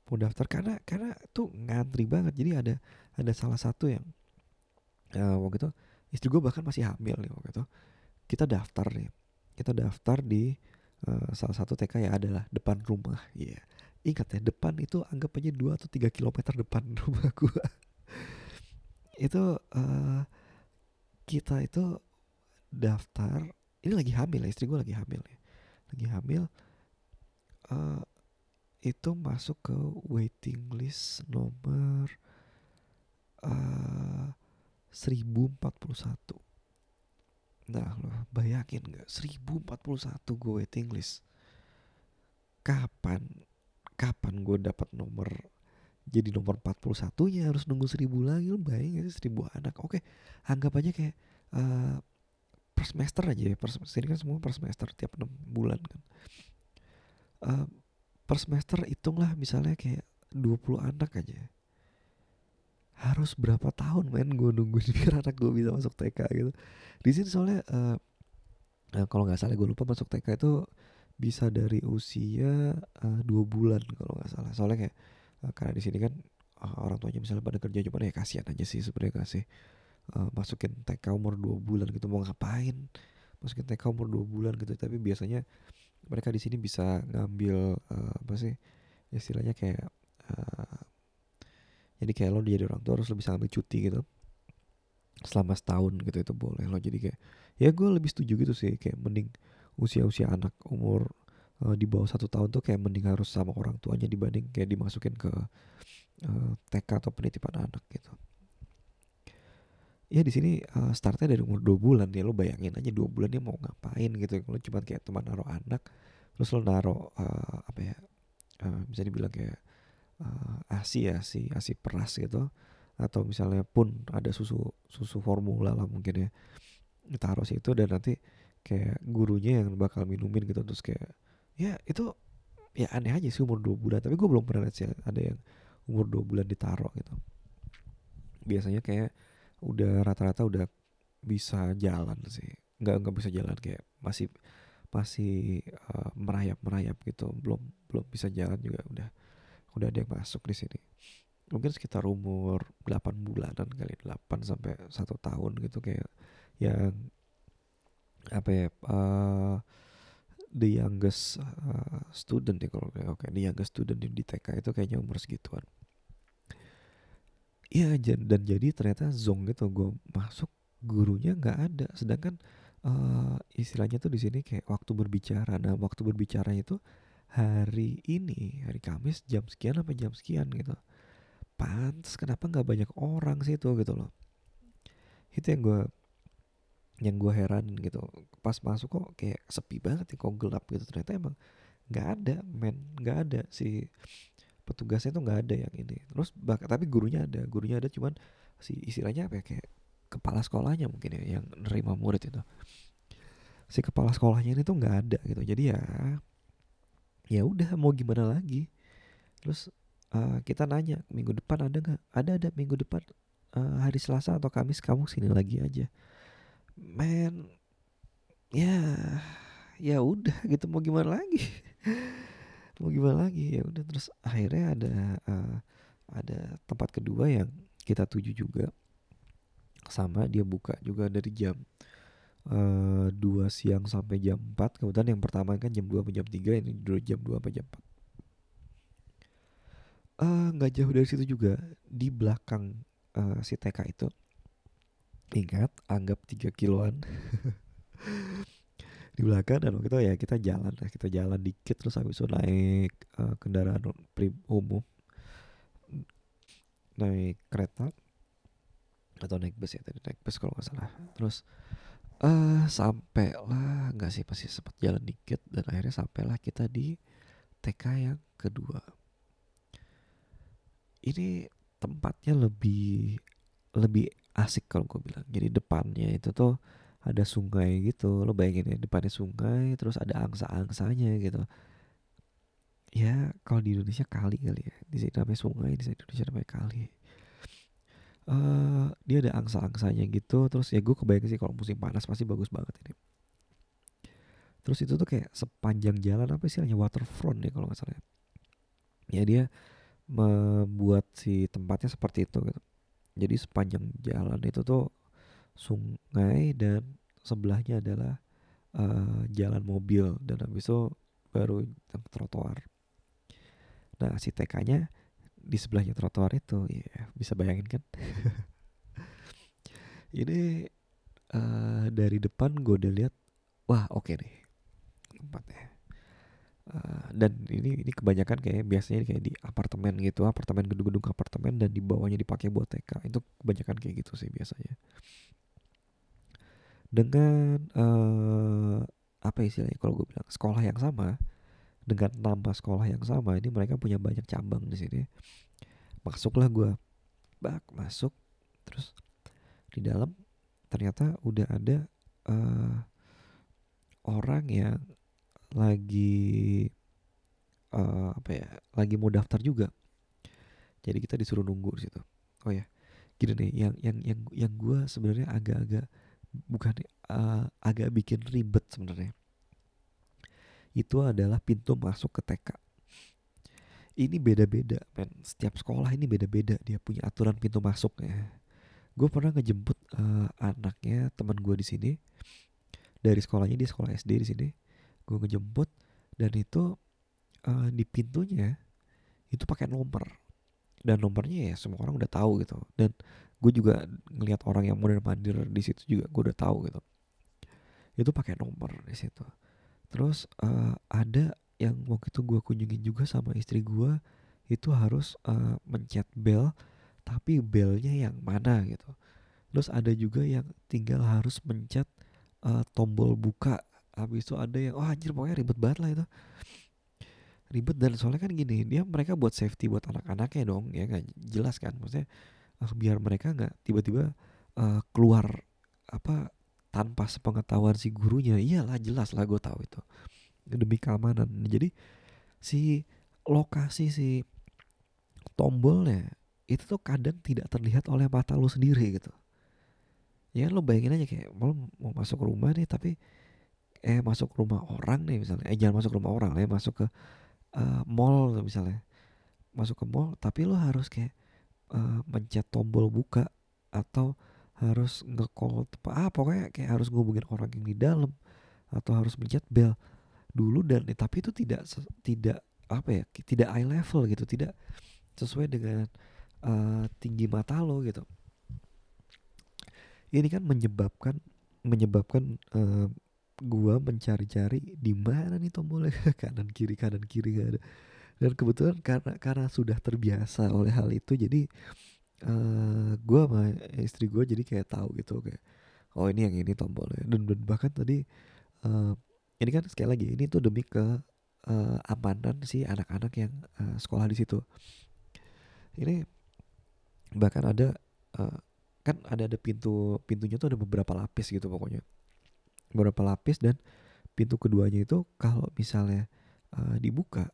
Mau daftar karena karena tuh ngantri banget. Jadi ada ada salah satu yang uh, waktu itu istri gue bahkan masih hamil nih waktu itu. Kita daftar nih kita daftar di uh, salah satu TK ya adalah depan rumah. Ya yeah. ingat ya depan itu anggap aja 2 atau 3 kilometer depan (laughs) rumah gue itu uh, kita itu daftar ini lagi hamil ya istri gue lagi hamil ya. Lagi hamil uh, itu masuk ke waiting list nomor uh, 1041 Nah lo bayangin gak 1041 gue waiting list. Kapan Kapan gue dapat nomor Jadi nomor 41 nya harus nunggu 1000 lagi Lo bayangin sih? 1000 anak. Oke anggap aja kayak uh, Per semester aja ya. Per semester, kan semua per semester Tiap 6 bulan kan. Uh, Per semester hitunglah misalnya kayak 20 anak aja harus berapa tahun men gue nunggu (laughs) biar anak gue bisa masuk TK gitu. Di sini soalnya uh, uh, kalau nggak salah gue lupa masuk TK itu bisa dari usia uh, dua bulan kalau nggak salah. Soalnya kayak uh, karena di sini kan uh, orang tuanya misalnya pada kerja cuma ya kasihan aja sih sebenarnya kasih uh, masukin TK umur dua bulan gitu mau ngapain masukin TK umur dua bulan gitu. Tapi biasanya mereka di sini bisa ngambil uh, apa sih istilahnya kayak uh, jadi kayak lo jadi orang tua harus lo bisa ambil cuti gitu. Selama setahun gitu itu boleh lo jadi kayak ya gue lebih setuju gitu sih kayak mending usia-usia anak umur uh, di bawah satu tahun tuh kayak mending harus sama orang tuanya dibanding kayak dimasukin ke uh, eh, TK atau penitipan anak gitu. Ya di sini uh, startnya dari umur dua bulan ya lo bayangin aja dua bulan dia mau ngapain gitu. Lo cuma kayak teman naruh anak terus lo naruh uh, apa ya uh, bisa dibilang kayak uh, asi ya asi asi peras gitu. Atau misalnya pun ada susu susu formula lah mungkin ya. Taruh situ dan nanti kayak gurunya yang bakal minumin gitu. Terus kayak ya itu ya aneh aja sih umur dua bulan. Tapi gue belum pernah lihat sih ada yang umur dua bulan ditaruh gitu. Biasanya kayak udah rata-rata udah bisa jalan sih. Nggak nggak bisa jalan kayak masih masih uh, merayap merayap gitu. Belum belum bisa jalan juga udah udah ada yang masuk di sini. Mungkin sekitar umur 8 bulanan kali 8 sampai satu tahun gitu kayak yang apa ya uh, the youngest uh, student ya kalau oke okay, the youngest student di TK itu kayaknya umur segituan. Iya dan jadi ternyata zong gitu gue masuk gurunya nggak ada. Sedangkan uh, istilahnya tuh di sini kayak waktu berbicara. Nah waktu berbicara itu hari ini hari Kamis jam sekian apa jam sekian gitu. Pantas kenapa nggak banyak orang sih itu gitu loh. Itu yang gue yang gue heran gitu. Pas masuk kok kayak sepi banget ya kok gelap gitu. Ternyata emang nggak ada men. Nggak ada. Si petugasnya tuh nggak ada yang ini. Terus bak tapi gurunya ada. Gurunya ada cuman si istilahnya apa ya kayak kepala sekolahnya mungkin ya yang nerima murid itu. Si kepala sekolahnya ini tuh nggak ada gitu. Jadi ya ya udah mau gimana lagi? Terus uh, kita nanya minggu depan ada nggak? Ada ada. Minggu depan uh, hari Selasa atau Kamis kamu sini lagi aja. Men ya ya udah (laughs) gitu. Mau gimana lagi? (laughs) Mau gimana lagi? Ya udah terus akhirnya ada uh, ada tempat kedua yang kita tuju juga. Sama dia buka juga dari jam uh, siang sampai jam 4 kemudian yang pertama kan jam 2 sampai jam 3 ini dulu jam 2 sampai jam 4 eh, nggak uh, jauh dari situ juga di belakang uh, si TK itu. Ingat anggap 3 kiloan. (laughs) Di belakang dan itu ya kita jalan kita jalan dikit terus habis itu naik uh, kendaraan umum. Naik kereta atau naik bus ya tadi naik bus kalau nggak salah. Terus uh, sampailah nggak sih pasti sempat jalan dikit dan akhirnya sampailah kita di TK yang kedua. Ini tempatnya lebih lebih asik kalau gue bilang. Jadi depannya itu tuh ada sungai gitu. Lo bayangin ya depannya sungai terus ada angsa-angsanya gitu. Ya kalau di Indonesia kali kali ya. Di sini namanya sungai di Indonesia namanya kali uh, dia ada angsa-angsanya gitu terus ya gue kebayang sih kalau musim panas pasti bagus banget ini. Terus itu tuh kayak sepanjang jalan apa sih hanya waterfront ya kalau nggak salah ya. ya dia membuat si tempatnya seperti itu gitu. Jadi sepanjang jalan itu tuh sungai dan sebelahnya adalah uh, jalan mobil dan habis itu baru trotoar. Nah si TK-nya di sebelahnya trotoar itu ya bisa bayangin kan? (laughs) Ini uh, dari depan gue udah lihat wah oke okay nih tempatnya. Uh, dan ini ini kebanyakan kayak biasanya kayak di apartemen gitu apartemen gedung-gedung apartemen dan di bawahnya dipakai buat TK itu kebanyakan kayak gitu sih biasanya. Dengan uh, apa istilahnya kalau gue bilang sekolah yang sama dengan nama sekolah yang sama ini mereka punya banyak cabang di sini. Masuklah gue bak masuk. Terus di dalam ternyata udah ada uh, orang yang lagi uh, apa ya lagi mau daftar juga. Jadi kita disuruh nunggu di situ. Oh ya gini nih yang yang yang yang gue sebenarnya agak-agak bukan uh, agak bikin ribet sebenarnya itu adalah pintu masuk ke TK ini beda-beda men. Setiap sekolah ini beda-beda dia punya aturan pintu masuknya. Gue pernah ngejemput uh, anaknya teman gue di sini. Dari sekolahnya di sekolah SD di sini. Gue ngejemput dan itu uh, di pintunya itu pakai nomor. Dan nomornya ya semua orang udah tahu gitu. Dan gue juga ngelihat orang yang modern mandir di situ juga gue udah tahu gitu. Itu pakai nomor di situ terus uh, ada yang waktu itu gue kunjungin juga sama istri gue itu harus uh, mencet bel tapi belnya yang mana gitu. Terus ada juga yang tinggal harus mencet uh, tombol buka. Habis itu ada yang oh anjir pokoknya ribet banget lah itu. Ribet dan soalnya kan gini dia mereka buat safety buat anak-anaknya dong ya nggak jelas kan? Maksudnya biar mereka nggak tiba-tiba uh, keluar apa tanpa sepengetahuan si gurunya iyalah jelas lah gue tahu itu. Demi keamanan. Jadi si lokasi si tombolnya itu tuh kadang tidak terlihat oleh mata lu sendiri gitu. Ya lo bayangin aja kayak mau mau masuk rumah nih tapi eh masuk rumah orang nih misalnya. Eh jangan masuk rumah orang lah ya masuk ke uh, mall misalnya. Masuk ke mall tapi lo harus kayak uh, mencet tombol buka atau harus nge-call ah pokoknya kayak harus ngubungin orang yang di dalam atau harus mencet bel dulu dan eh, tapi itu tidak tidak apa ya tidak eye level gitu tidak sesuai dengan uh, tinggi mata lo gitu. Ini kan menyebabkan menyebabkan uh, gua mencari-cari di mana nih tombolnya (laughs) kanan kiri kanan kiri gak ada. Dan kebetulan karena karena sudah terbiasa oleh hal itu jadi gua sama istri gua jadi kayak tahu gitu kayak oh ini yang ini tombolnya. Dan, dan bahkan tadi uh, ini kan sekali lagi ini tuh demi ke uh, amanan si anak-anak yang uh, sekolah di situ. Ini bahkan ada uh, kan ada ada pintu pintunya tuh ada beberapa lapis gitu pokoknya. Beberapa lapis dan pintu keduanya itu kalau misalnya uh, dibuka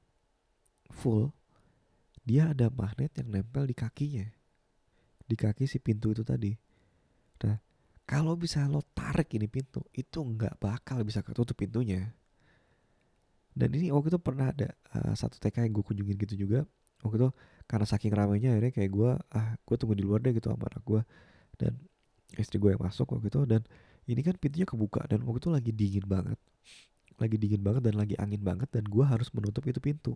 full dia ada magnet yang nempel di kakinya di kaki si pintu itu tadi. Nah kalau bisa lo tarik ini pintu itu nggak bakal bisa ketutup pintunya. Dan ini waktu itu pernah ada uh, satu TK yang gue kunjungin gitu juga. Waktu itu karena saking ramainya akhirnya kayak gue ah gue tunggu di luar deh gitu sama anak gue. Dan istri gue yang masuk waktu itu. Dan ini kan pintunya kebuka dan waktu itu lagi dingin banget. Lagi dingin banget dan lagi angin banget dan gue harus menutup itu pintu.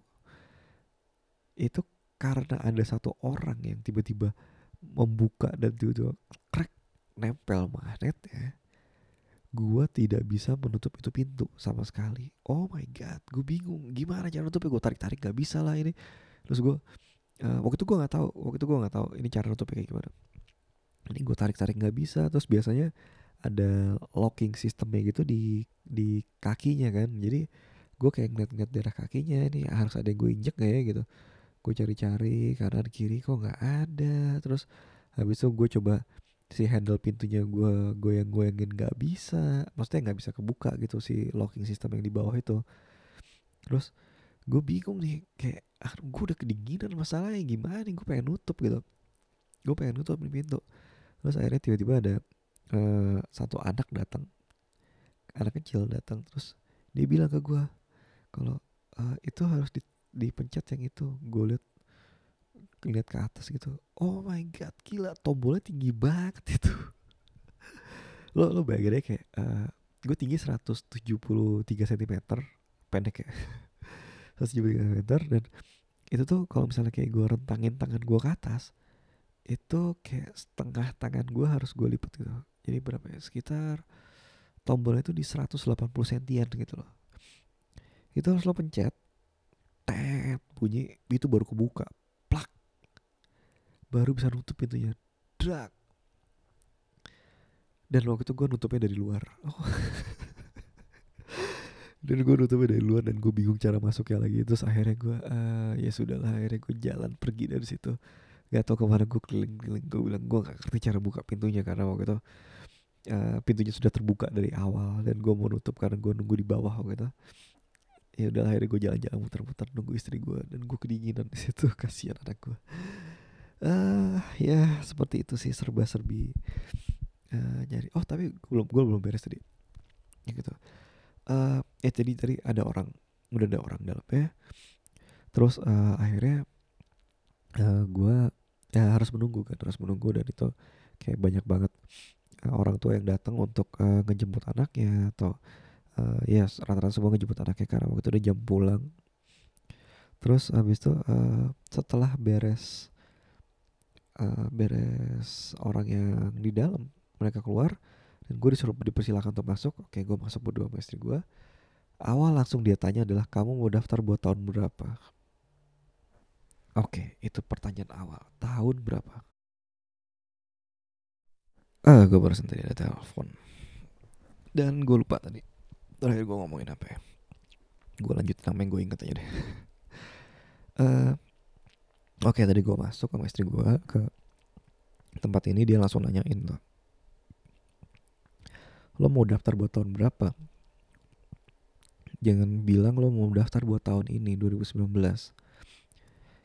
Itu karena ada satu orang yang tiba-tiba membuka dan tiba-tiba crack nempel magnet ya gue tidak bisa menutup itu pintu sama sekali. Oh my god gue bingung. Gimana cara nutupnya? Gue tarik tarik gak bisa lah ini. Terus gue uh, waktu itu gue nggak tahu waktu itu gue nggak tahu ini cara nutupnya kayak gimana. Ini gue tarik tarik nggak bisa terus biasanya ada locking sistemnya gitu di di kakinya kan. Jadi gue kayak ngeliat-ngeliat darah kakinya ini harus ada yang gue injek gak ya gitu gue cari-cari kanan kiri kok nggak ada? Terus habis itu gue coba si handle pintunya gue goyang-goyangin nggak bisa. Maksudnya nggak bisa kebuka gitu si locking system yang di bawah itu. Terus gue bingung nih kayak ah gue udah kedinginan masalahnya gimana nih? Gue pengen nutup gitu. Gue pengen nutup nih pintu. Terus akhirnya tiba-tiba ada uh, satu anak datang. Anak kecil datang terus dia bilang ke gue kalau uh, itu harus di, dipencet yang itu. Gue lihat lihat ke atas gitu. Oh my god gila tombolnya tinggi banget itu. (laughs) Lo lo bayangin aja kayak uh, gue tinggi 173 cm pendek ya. (laughs) 173 cm dan itu tuh kalau misalnya kayak gue rentangin tangan gue ke atas itu kayak setengah tangan gue harus gue lipat gitu. Jadi berapa ya? Sekitar tombolnya itu di 180 sentian gitu loh. Itu harus lo pencet bunyi itu baru kebuka. Plak. Baru bisa nutup pintunya. Drak. Dan waktu itu gue nutupnya dari luar. Oh. (laughs) dan gue nutupnya dari luar dan gue bingung cara masuknya lagi. Terus akhirnya gue uh, ya sudahlah akhirnya gue jalan pergi dari situ. Gak tau ke mana gue keliling-keliling. Gue bilang gue gak ngerti cara buka pintunya karena waktu itu uh, pintunya sudah terbuka dari awal dan gue mau nutup karena gue nunggu di bawah waktu itu ya udah akhirnya gue jalan-jalan muter-muter nunggu istri gue dan gue kedinginan di situ. (laughs) Kasihan anak gue uh, ya seperti itu sih serba-serbi uh, nyari. Oh tapi gue belum gue belum beres tadi. Ya gitu. Uh, ya jadi tadi ada orang. Udah ada orang dalam ya. Terus uh, akhirnya uh, gue ya harus menunggu kan harus menunggu dan itu kayak banyak banget orang tua yang datang untuk uh, ngejemput anaknya atau uh, ya rata-rata semua ngejemput anaknya karena waktu itu udah jam pulang. Terus habis itu uh, setelah beres uh, beres orang yang di dalam mereka keluar dan gue disuruh dipersilakan untuk masuk oke gue masuk berdua sama istri gue awal langsung dia tanya adalah kamu mau daftar buat tahun berapa? Oke itu pertanyaan awal. Tahun berapa? Ah gue baru tadi ada telepon. Dan gue lupa tadi terakhir gue ngomongin apa ya? Gue lanjut nama yang gue inget aja deh. Uh, (laughs) oke okay, tadi gue masuk sama istri gue ke tempat ini dia langsung nanyain tuh. Lo mau daftar buat tahun berapa? Jangan bilang lo mau daftar buat tahun ini 2019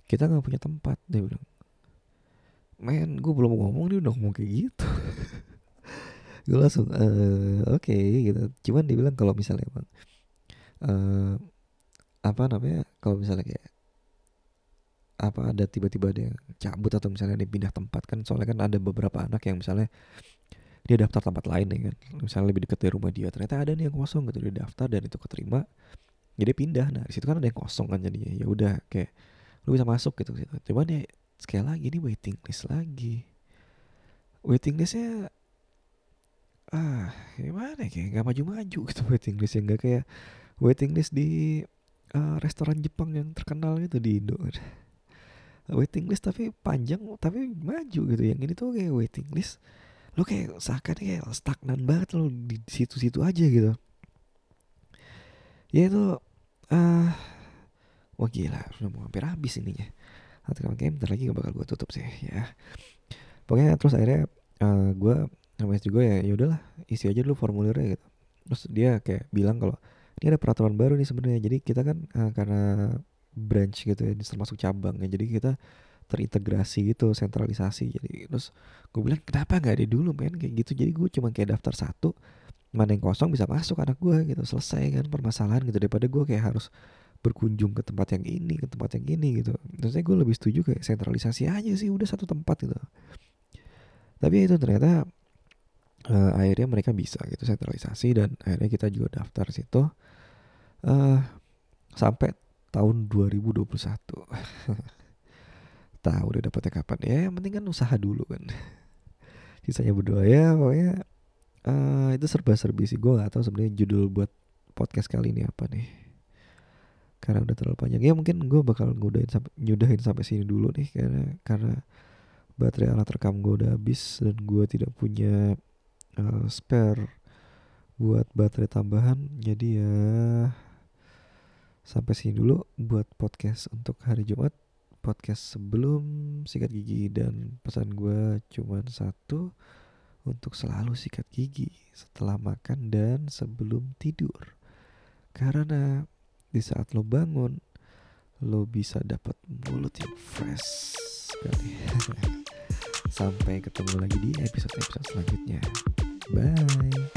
kita nggak punya tempat dia bilang. Men gue belum ngomong dia udah ngomong kayak gitu (laughs) gue langsung uh, oke okay, gitu. Cuman dia bilang kalau misalnya emang uh, apa namanya kalau misalnya kayak apa ada tiba-tiba ada yang cabut atau misalnya dia pindah tempat kan soalnya kan ada beberapa anak yang misalnya dia daftar tempat lain ya kan. Misalnya lebih dekat dari rumah dia ternyata ada nih yang kosong gitu dia daftar dan itu keterima jadi pindah. Nah di situ kan ada yang kosong kan jadinya. Ya udah kayak lu bisa masuk gitu gitu. Cuman ya sekali lagi ini waiting list lagi. Waiting listnya ah gimana ya kayak nggak maju-maju gitu (laughs) waiting list yang nggak kayak waiting list di uh, restoran Jepang yang terkenal gitu di Indo. (laughs) Waiting list tapi panjang tapi maju gitu. Yang ini tuh kayak waiting list lo kayak seakan kayak stagnan banget lo di situ-situ aja gitu. Ya itu ah uh, wah gila udah mau hampir habis ininya. Nanti kalau game bentar lagi gak bakal gue tutup sih ya. Pokoknya terus akhirnya uh, eh, gue istri gue ya ya udahlah isi aja dulu formulirnya gitu. Terus dia kayak bilang kalau ini ada peraturan baru nih sebenarnya. Jadi kita kan uh, karena branch gitu ya termasuk cabang ya jadi kita terintegrasi gitu sentralisasi. Jadi terus gue bilang kenapa nggak ada dulu men? Kayak gitu. Jadi gue cuma kayak daftar satu mana yang kosong bisa masuk anak gue gitu selesai kan permasalahan gitu daripada gue kayak harus berkunjung ke tempat yang ini ke tempat yang ini gitu. Terusnya gue lebih setuju kayak sentralisasi aja sih udah satu tempat gitu. Tapi itu ternyata uh, akhirnya mereka bisa gitu sentralisasi dan akhirnya kita juga daftar situ uh, sampai tahun 2021 (laughs) tahu udah dapetnya kapan. Ya yang penting kan usaha dulu kan. (laughs) Sisanya berdoa ya pokoknya uh, itu serba-serbi sih. Gue gak tahu sebenarnya judul buat podcast kali ini apa nih. Karena udah terlalu panjang. Ya mungkin gue bakal ngudahin sampai nyudahin sampai sini dulu nih karena karena baterai alat rekam gue udah habis dan gue tidak punya uh, spare buat baterai tambahan. Jadi ya sampai sini dulu buat podcast untuk hari Jumat. Podcast sebelum sikat gigi dan pesan gue cuma satu untuk selalu sikat gigi setelah makan dan sebelum tidur. Karena di saat lo bangun lo bisa dapat mulut yang fresh sekali. (laughs) Sampai ketemu lagi di episode-episode selanjutnya Bye.